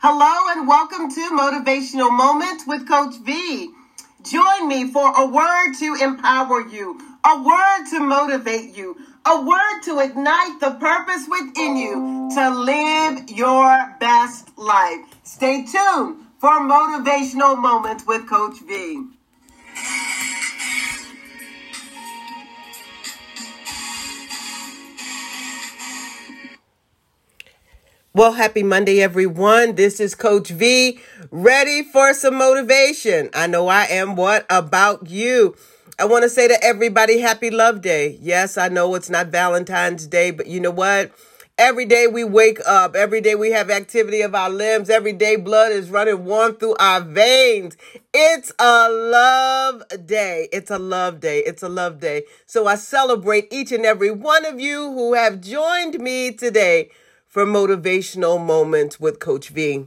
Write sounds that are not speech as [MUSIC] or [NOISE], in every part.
Hello and welcome to Motivational Moments with Coach V. Join me for a word to empower you, a word to motivate you, a word to ignite the purpose within you to live your best life. Stay tuned for Motivational Moments with Coach V. Well, happy Monday, everyone. This is Coach V, ready for some motivation. I know I am. What about you? I want to say to everybody, happy love day. Yes, I know it's not Valentine's Day, but you know what? Every day we wake up, every day we have activity of our limbs, every day blood is running warm through our veins. It's a love day. It's a love day. It's a love day. So I celebrate each and every one of you who have joined me today for motivational moments with Coach V.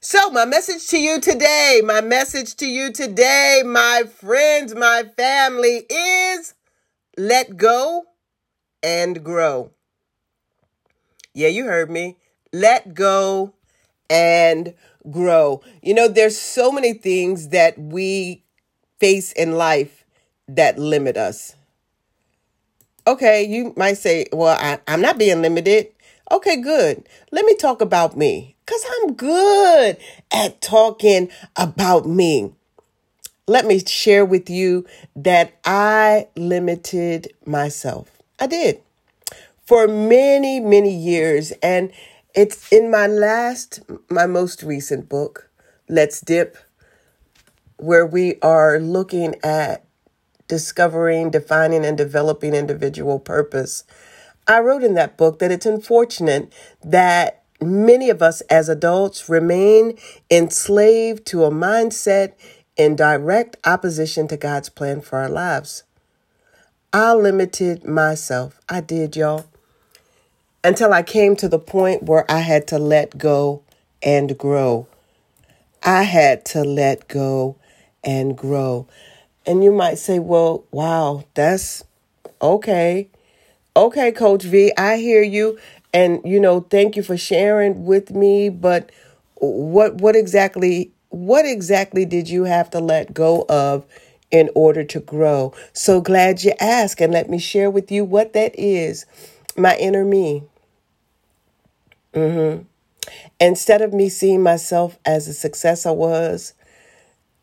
So, my message to you today, my message to you today, my friends, my family is let go and grow. Yeah, you heard me. Let go and grow. You know, there's so many things that we face in life that limit us. Okay, you might say, well, I, am not being limited. Okay, good. Let me talk about me because I'm good at talking about me. Let me share with you that I limited myself. I did for many, many years. And it's in my last, my most recent book, Let's Dip, where we are looking at discovering, defining, and developing individual purpose I wrote in that book that it's unfortunate that many of us as adults remain enslaved to a mindset in direct opposition to God's plan for our lives. I limited myself. I did, y'all. Until I came to the point where I had to let go and grow. I had to let go and grow. And you might say, well, wow, that's okay. Okay, Coach V, I hear you. And, you know, thank you for sharing with me. But what, what exactly, what exactly did you have to let go of in order to grow? So glad you asked. And let me share with you what that is my inner me. Mm-hmm. Instead of me seeing myself as the success I was,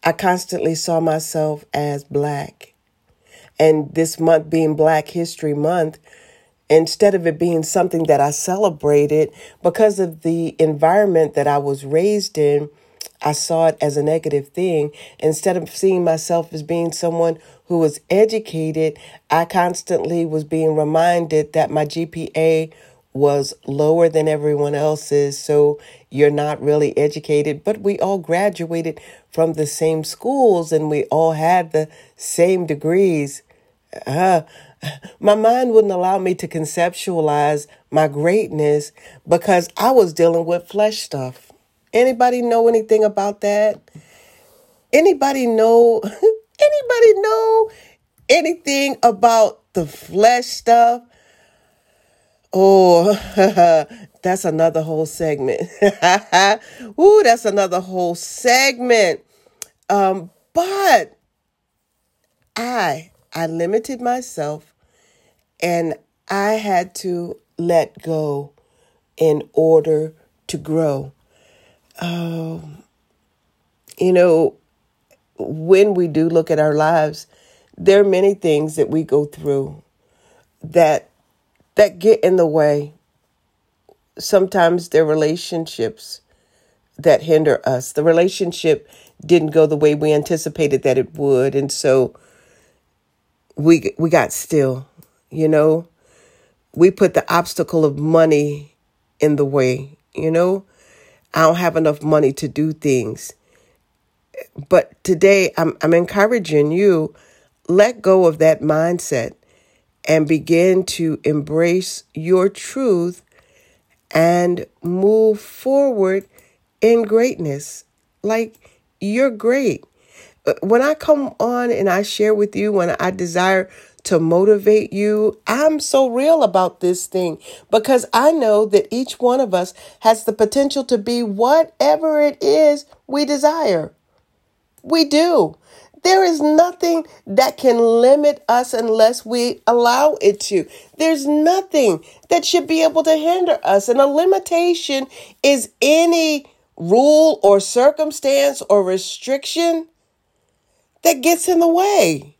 I constantly saw myself as black. And this month being Black History Month, instead of it being something that I celebrated because of the environment that I was raised in, I saw it as a negative thing. Instead of seeing myself as being someone who was educated, I constantly was being reminded that my GPA was lower than everyone else's. So you're not really educated, but we all graduated from the same schools and we all had the same degrees. Uh, my mind wouldn't allow me to conceptualize my greatness because I was dealing with flesh stuff. Anybody know anything about that? Anybody know [LAUGHS] anybody know anything about the flesh stuff? Oh, [LAUGHS] that's another whole segment. [LAUGHS] Ooh, that's another whole segment. Um, but I I limited myself and I had to let go in order to grow. Um, you know, when we do look at our lives, there are many things that we go through that that get in the way. Sometimes they're relationships that hinder us. The relationship didn't go the way we anticipated that it would, and so we we got still you know, we put the obstacle of money in the way, you know. I don't have enough money to do things. But today I'm I'm encouraging you let go of that mindset and begin to embrace your truth and move forward in greatness. Like you're great. Uh, when I come on and I share with you, when I desire to motivate you, I'm so real about this thing because I know that each one of us has the potential to be whatever it is we desire. We do. There is nothing that can limit us unless we allow it to. There's nothing that should be able to hinder us. And a limitation is any rule or circumstance or restriction that gets in the way.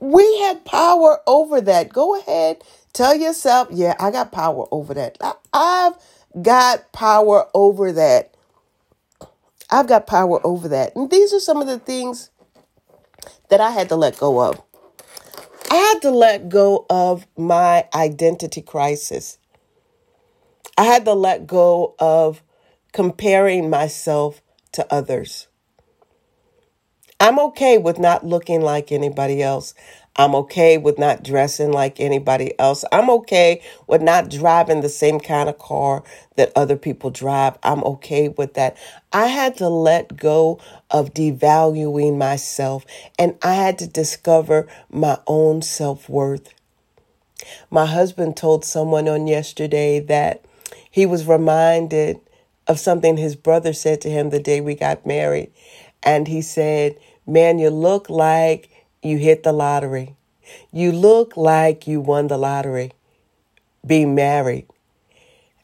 We have power over that. Go ahead, tell yourself, yeah, I got power over that. I've got power over that. I've got power over that. And these are some of the things that I had to let go of. I had to let go of my identity crisis. I had to let go of comparing myself to others. I'm okay with not looking like anybody else. I'm okay with not dressing like anybody else. I'm okay with not driving the same kind of car that other people drive. I'm okay with that. I had to let go of devaluing myself and I had to discover my own self worth. My husband told someone on yesterday that he was reminded of something his brother said to him the day we got married. And he said, Man, you look like you hit the lottery. You look like you won the lottery being married.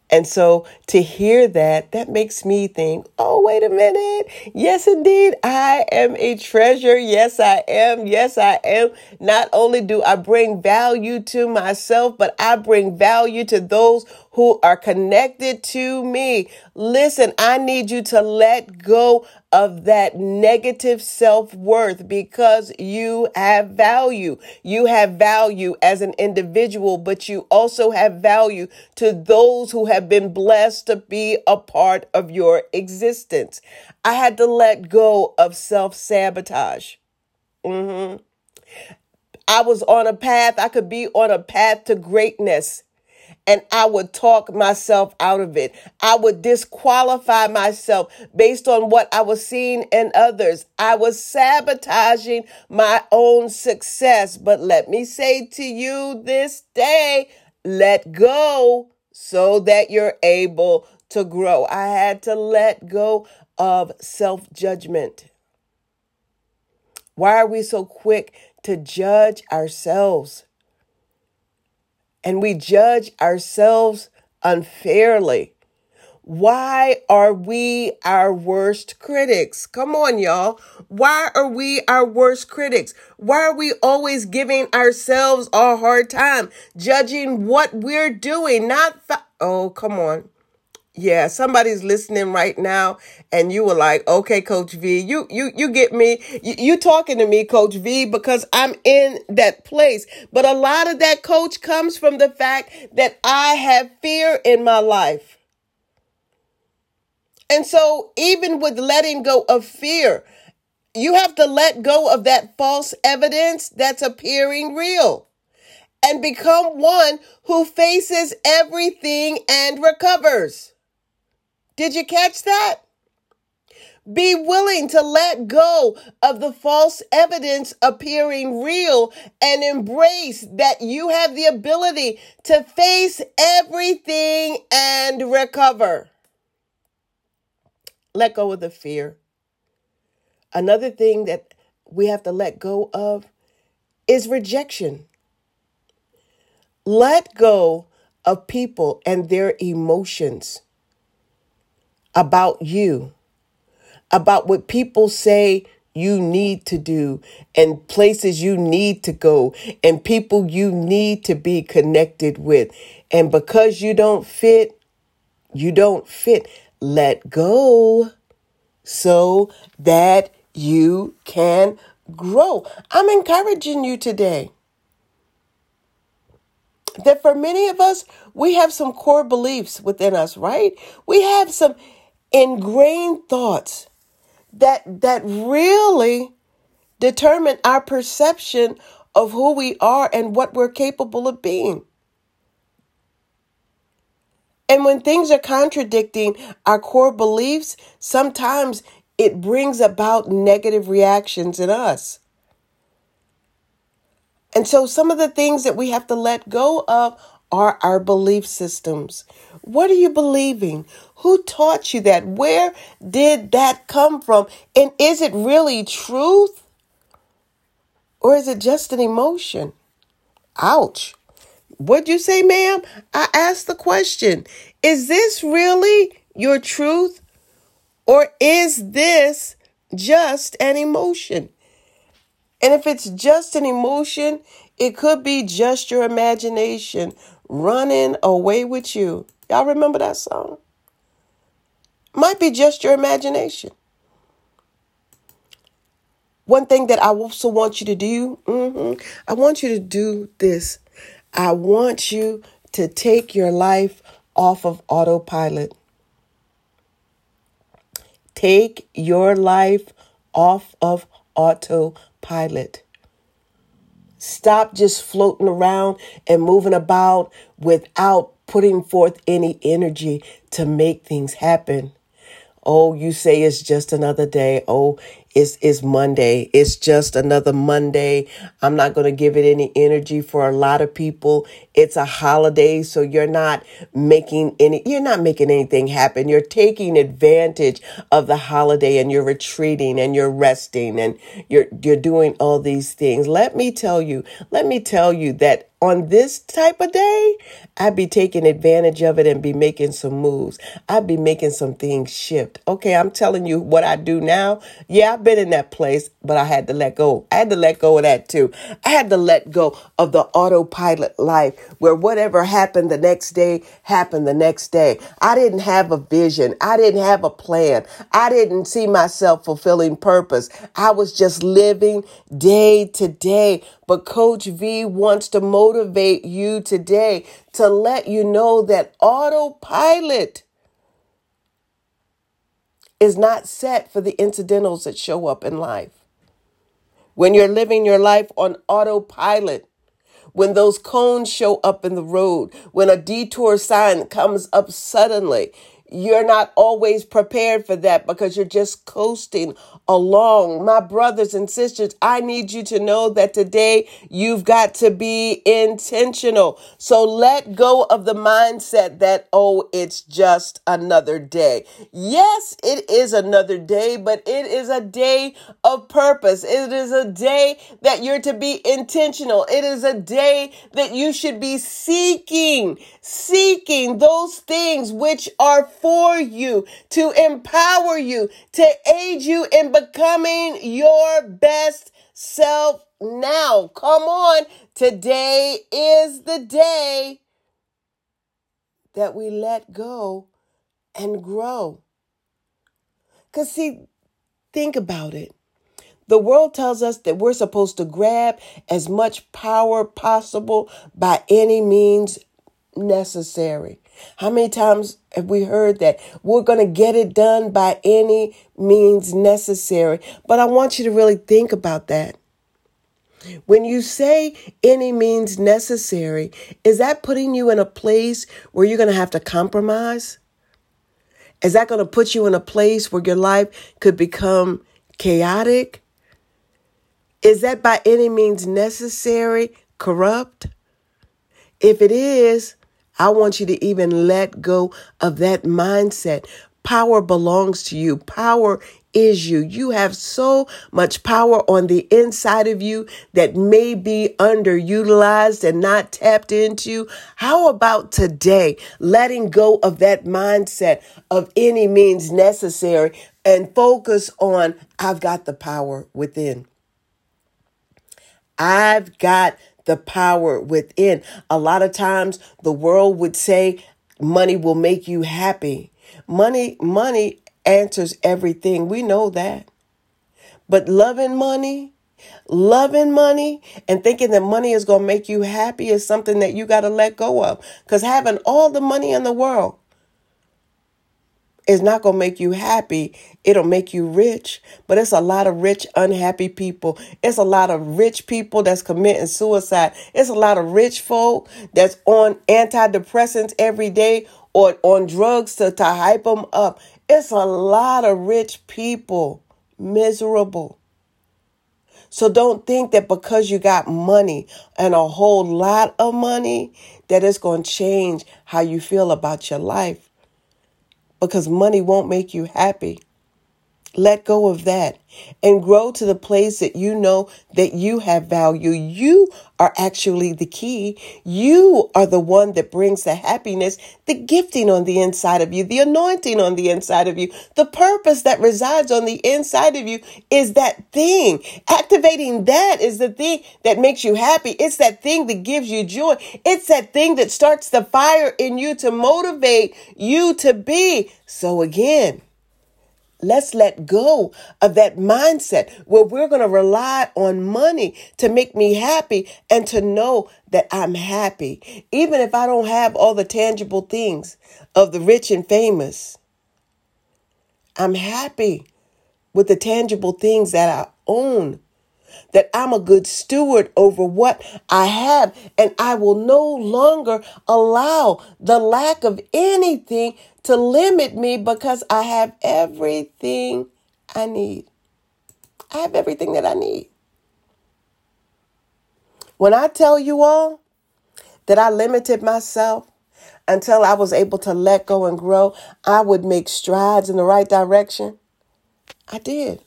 And so to hear that, that makes me think, oh, wait a minute. Yes, indeed, I am a treasure. Yes, I am. Yes, I am. Not only do I bring value to myself, but I bring value to those who are connected to me. Listen, I need you to let go of that negative self worth because you have value. You have value as an individual, but you also have value to those who have been blessed to be a part of your existence. I had to let go of self sabotage. Mm-hmm. I was on a path, I could be on a path to greatness and I would talk myself out of it. I would disqualify myself based on what I was seeing in others. I was sabotaging my own success. But let me say to you this day, let go so that you're able to grow. I had to let go of self judgment. Why are we so quick to judge ourselves? And we judge ourselves unfairly. Why are we our worst critics? Come on, y'all. Why are we our worst critics? Why are we always giving ourselves a hard time, judging what we're doing? Not, fa- oh, come on. Yeah, somebody's listening right now and you were like, okay, coach V, you, you, you get me. You, you talking to me, coach V, because I'm in that place. But a lot of that coach comes from the fact that I have fear in my life. And so even with letting go of fear, you have to let go of that false evidence that's appearing real and become one who faces everything and recovers. Did you catch that? Be willing to let go of the false evidence appearing real and embrace that you have the ability to face everything and recover. Let go of the fear. Another thing that we have to let go of is rejection. Let go of people and their emotions about you, about what people say you need to do and places you need to go and people you need to be connected with. And because you don't fit, you don't fit. Let go so that you can grow. I'm encouraging you today that for many of us, we have some core beliefs within us, right? We have some ingrained thoughts that that really determine our perception of who we are and what we're capable of being. And when things are contradicting our core beliefs, sometimes it brings about negative reactions in us. And so some of the things that we have to let go of are our belief systems. What are you believing? Who taught you that? Where did that come from? And is it really truth? Or is it just an emotion? Ouch. What'd you say, ma'am? I asked the question Is this really your truth? Or is this just an emotion? And if it's just an emotion, it could be just your imagination running away with you. Y'all remember that song? Might be just your imagination. One thing that I also want you to do, mm-hmm, I want you to do this. I want you to take your life off of autopilot. Take your life off of autopilot. Stop just floating around and moving about without putting forth any energy to make things happen. Oh, you say it's just another day. Oh, it's, it's Monday. It's just another Monday. I'm not going to give it any energy for a lot of people. It's a holiday, so you're not making any, you're not making anything happen. You're taking advantage of the holiday and you're retreating and you're resting and you're, you're doing all these things. Let me tell you, let me tell you that on this type of day, I'd be taking advantage of it and be making some moves. I'd be making some things shift. Okay, I'm telling you what I do now. Yeah, I've been in that place, but I had to let go. I had to let go of that too. I had to let go of the autopilot life where whatever happened the next day happened the next day. I didn't have a vision. I didn't have a plan. I didn't see myself fulfilling purpose. I was just living day to day. But Coach V wants to motivate you today to let you know that autopilot is not set for the incidentals that show up in life. When you're living your life on autopilot, when those cones show up in the road, when a detour sign comes up suddenly, you're not always prepared for that because you're just coasting along. My brothers and sisters, I need you to know that today you've got to be intentional. So let go of the mindset that, oh, it's just another day. Yes, it is another day, but it is a day of purpose. It is a day that you're to be intentional. It is a day that you should be seeking, seeking those things which are for you, to empower you, to aid you in becoming your best self now. Come on. Today is the day that we let go and grow. Because, see, think about it. The world tells us that we're supposed to grab as much power possible by any means necessary. How many times have we heard that we're going to get it done by any means necessary? But I want you to really think about that. When you say any means necessary, is that putting you in a place where you're going to have to compromise? Is that going to put you in a place where your life could become chaotic? Is that by any means necessary corrupt? If it is, I want you to even let go of that mindset. Power belongs to you. Power is you. You have so much power on the inside of you that may be underutilized and not tapped into. How about today letting go of that mindset of any means necessary and focus on I've got the power within. I've got the power within. A lot of times the world would say money will make you happy. Money, money answers everything. We know that. But loving money, loving money and thinking that money is going to make you happy is something that you got to let go of. Because having all the money in the world is not going to make you happy. It'll make you rich. But it's a lot of rich, unhappy people. It's a lot of rich people that's committing suicide. It's a lot of rich folk that's on antidepressants every day or on drugs to, to hype them up. It's a lot of rich people miserable. So don't think that because you got money and a whole lot of money that it's going to change how you feel about your life. Because money won't make you happy. Let go of that and grow to the place that you know that you have value. You are actually the key. You are the one that brings the happiness, the gifting on the inside of you, the anointing on the inside of you. The purpose that resides on the inside of you is that thing. Activating that is the thing that makes you happy. It's that thing that gives you joy. It's that thing that starts the fire in you to motivate you to be. So again, Let's let go of that mindset where we're going to rely on money to make me happy and to know that I'm happy, even if I don't have all the tangible things of the rich and famous. I'm happy with the tangible things that I own, that I'm a good steward over what I have, and I will no longer allow the lack of anything to limit me because I have everything I need. I have everything that I need. When I tell you all that I limited myself until I was able to let go and grow, I would make strides in the right direction. I did.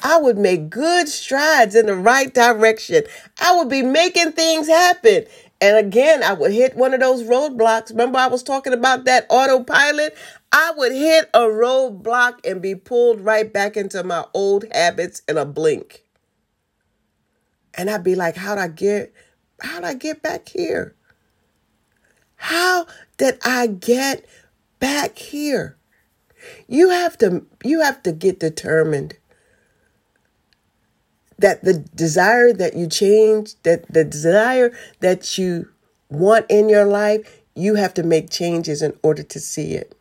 I would make good strides in the right direction. I would be making things happen. And again, I would hit one of those roadblocks. Remember, I was talking about that autopilot? I would hit a roadblock and be pulled right back into my old habits in a blink. And I'd be like, how'd I get how'd I get back here? How did I get back here? You have to you have to get determined that the desire that you change, that the desire that you want in your life, you have to make changes in order to see it.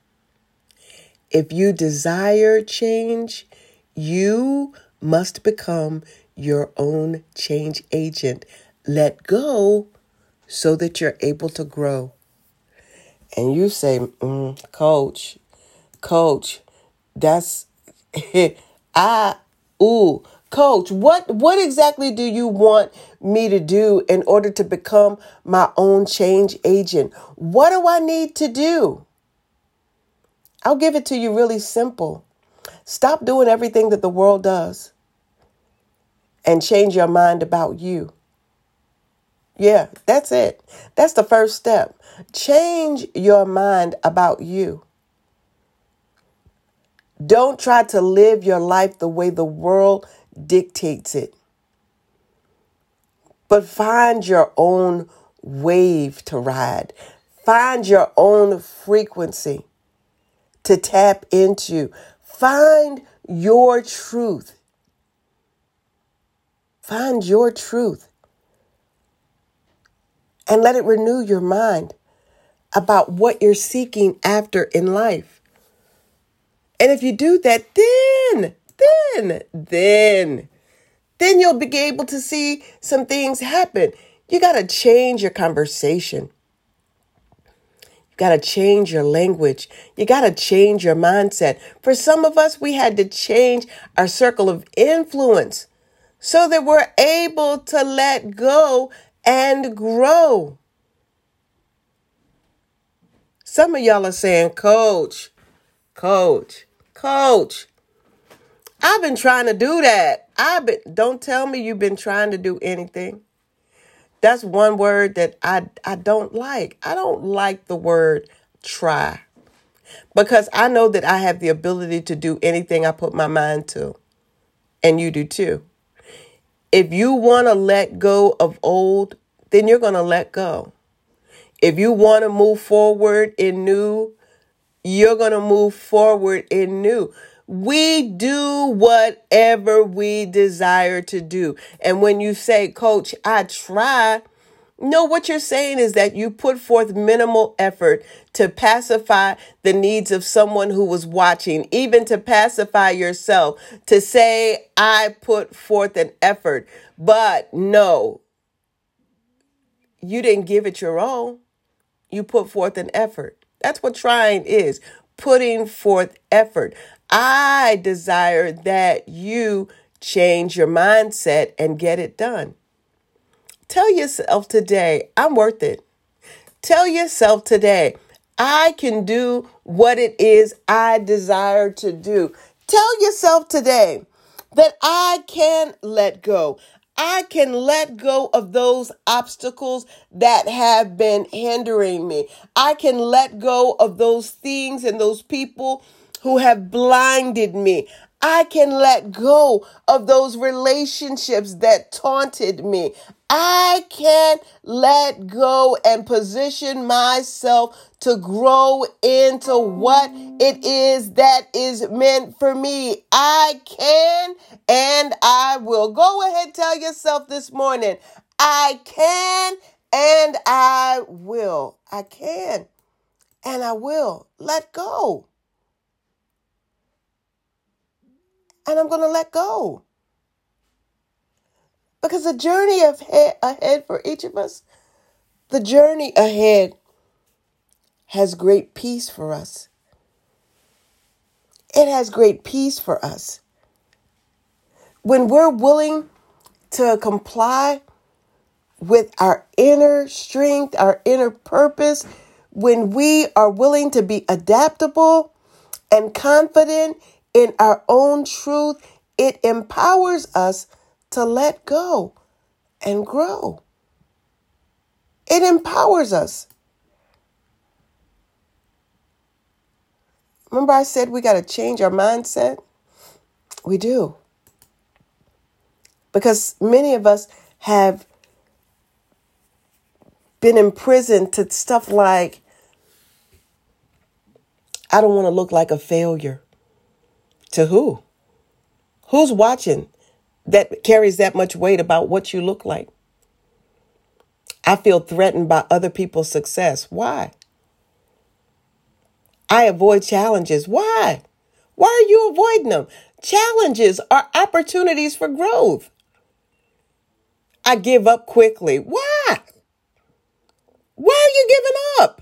If you desire change, you must become your own change agent. Let go so that you're able to grow. And you say, mm, Coach, Coach, that's, [LAUGHS] I, ooh, coach what what exactly do you want me to do in order to become my own change agent? What do i need to do? I'll give it to you really simple. Stop doing everything that the world does and change your mind about you. Yeah that's it. That's the first step. Change your mind about you. Don't try to live your life the way the world dictates it. But find your own wave to ride. Find your own frequency to tap into. Find your truth. Find your truth. And let it renew your mind about what you're seeking after in life. And if you do that, then then, then, then you'll be able to see some things happen. You got to change your conversation. You got to change your language. You got to change your mindset. For some of us, we had to change our circle of influence so that we're able to let go and grow. Some of y'all are saying, Coach, Coach, Coach, I've been trying to do that. I've been don't tell me you've been trying to do anything. That's one word that I I don't like. I don't like the word try. Because I know that I have the ability to do anything I put my mind to. And you do too. If you want to let go of old, then you're going to let go. If you want to move forward in new, you're going to move forward in new. We do whatever we desire to do. And when you say, Coach, I try, no, what you're saying is that you put forth minimal effort to pacify the needs of someone who was watching, even to pacify yourself, to say, I put forth an effort. But no, you didn't give it your all. You put forth an effort. That's what trying is putting forth effort. I desire that you change your mindset and get it done. Tell yourself today, I'm worth it. Tell yourself today, I can do what it is I desire to do. Tell yourself today that I can let go. I can let go of those obstacles that have been hindering me. I can let go of those things and those people who have blinded me. I can let go of those relationships that taunted me. I can let go and position myself to grow into what it is that is meant for me. I can and I will. Go ahead, tell yourself this morning, I can and I will. I can and I will. Let go. And I'm going to let go. Because the journey ahead for each of us, the journey ahead has great peace for us. It has great peace for us. When we're willing to comply with our inner strength, our inner purpose, when we are willing to be adaptable and confident in our own truth, it empowers us to let go and grow. It empowers us. Remember, I said we got to change our mindset? We do. Because many of us have been imprisoned to stuff like, I don't want to look like a failure. To who? Who's watching that carries that much weight about what you look like? I feel threatened by other people's success. Why? I avoid challenges. Why? Why are you avoiding them? Challenges are opportunities for growth. I give up quickly. Why? Why are you giving up?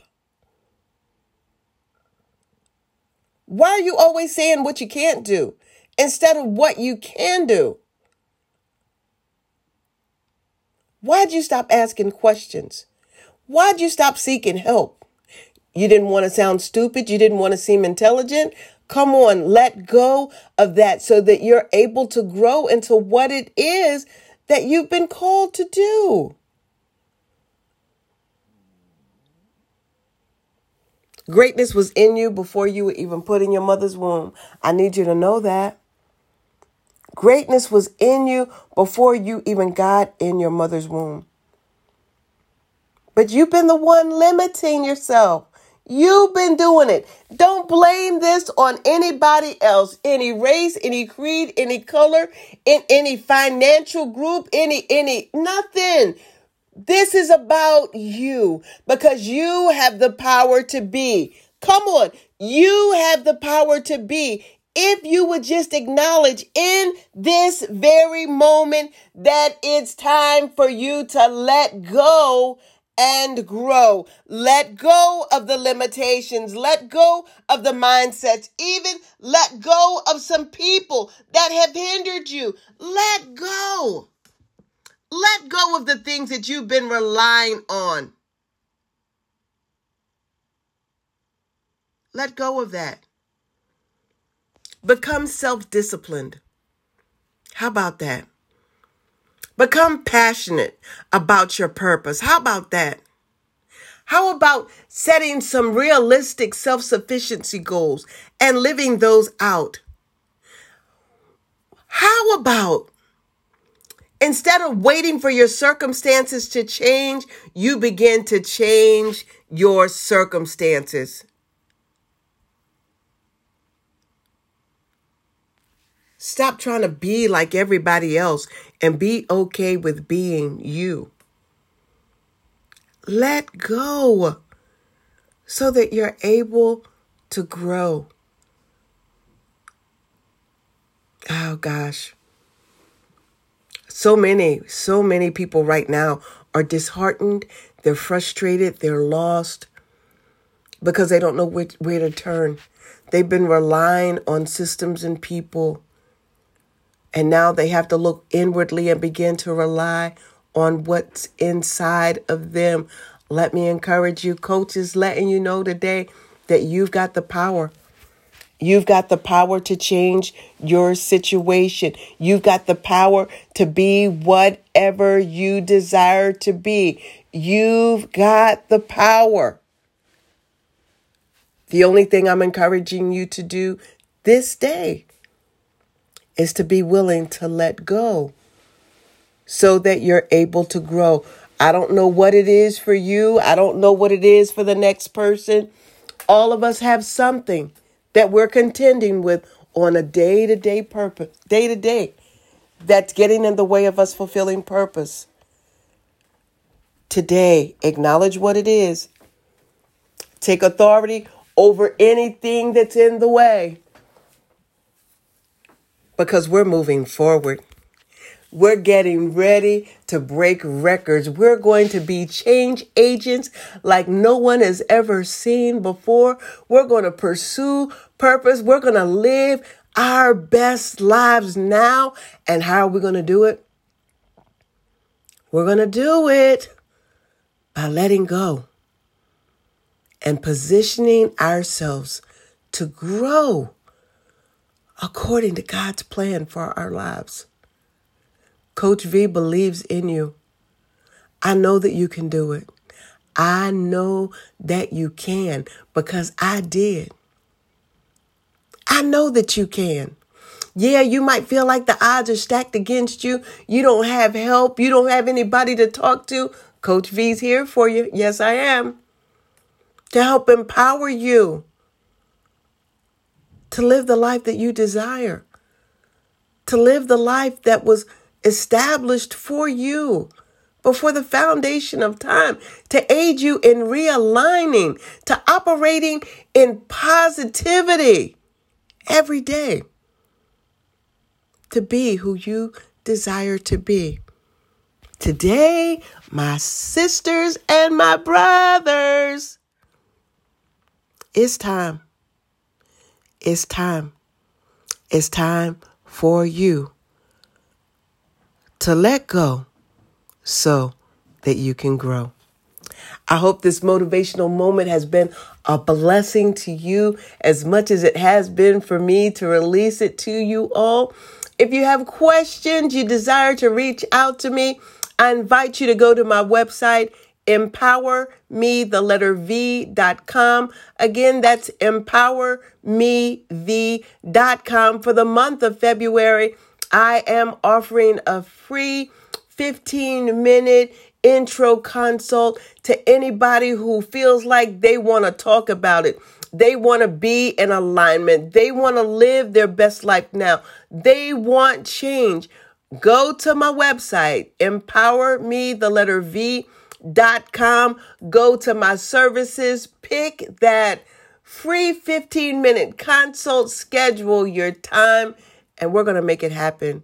Why are you always saying what you can't do instead of what you can do? Why'd you stop asking questions? Why'd you stop seeking help? You didn't want to sound stupid. You didn't want to seem intelligent. Come on, let go of that so that you're able to grow into what it is that you've been called to do. Greatness was in you before you were even put in your mother's womb. I need you to know that. Greatness was in you before you even got in your mother's womb. But you've been the one limiting yourself. You've been doing it. Don't blame this on anybody else, any race, any creed, any color, in any financial group, any, any, nothing. This is about you because you have the power to be. Come on. You have the power to be. If you would just acknowledge in this very moment that it's time for you to let go and grow. Let go of the limitations. Let go of the mindsets. Even let go of some people that have hindered you. Let go. Let go of the things that you've been relying on. Let go of that. Become self disciplined. How about that? Become passionate about your purpose. How about that? How about setting some realistic self sufficiency goals and living those out? How about instead of waiting for your circumstances to change, you begin to change your circumstances? Stop trying to be like everybody else and be okay with being you. Let go so that you're able to grow. Oh gosh. So many, so many people right now are disheartened, they're frustrated, they're lost because they don't know which, where to turn. They've been relying on systems and people. And now they have to look inwardly and begin to rely on what's inside of them. Let me encourage you, coaches, letting you know today that you've got the power. You've got the power to change your situation. You've got the power to be whatever you desire to be. You've got the power. The only thing I'm encouraging you to do this day is to be willing to let go so that you're able to grow. I don't know what it is for you. I don't know what it is for the next person. All of us have something that we're contending with on a day to day purpose, day to day, that's getting in the way of us fulfilling purpose. Today, acknowledge what it is. Take authority over anything that's in the way because we're moving forward. We're getting ready to break records. We're going to be change agents like no one has ever seen before. We're going to pursue purpose. We're going to live our best lives now. And how are we going to do it? We're going to do it by letting go and positioning ourselves to grow according to God's plan for our lives. Coach V believes in you. I know that you can do it. I know that you can because I did. I know that you can. Yeah, you might feel like the odds are stacked against you. You don't have help. You don't have anybody to talk to. Coach V's here for you. Yes, I am. To help empower you to live the life that you desire, to live the life that was established for you before the foundation of time, to aid you in realigning, to operating in positivity every day, to be who you desire to be. Today, my sisters and my brothers, it's time. It's time. It's time for you to let go so that you can grow. I hope this motivational moment has been a blessing to you as much as it has been for me to release it to you all. If you have questions, you desire to reach out to me, I invite you to go to my website, empower me the letter v.com again that's empower me v.com for the month of february I am offering a free 15 minute intro consult to anybody who feels like they want to talk about it. They want to be in alignment. They want to live their best life now. They want change. Go to my website, empower me, the letter V dot com. Go to my services, pick that free 15 minute consult, schedule your time and we're going to make it happen.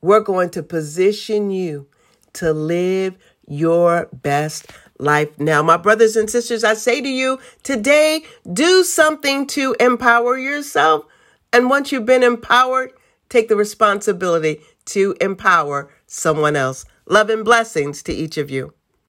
We're going to position you to live your best life now. My brothers and sisters, I say to you today, do something to empower yourself. And once you've been empowered, take the responsibility to empower someone else. Love and blessings to each of you.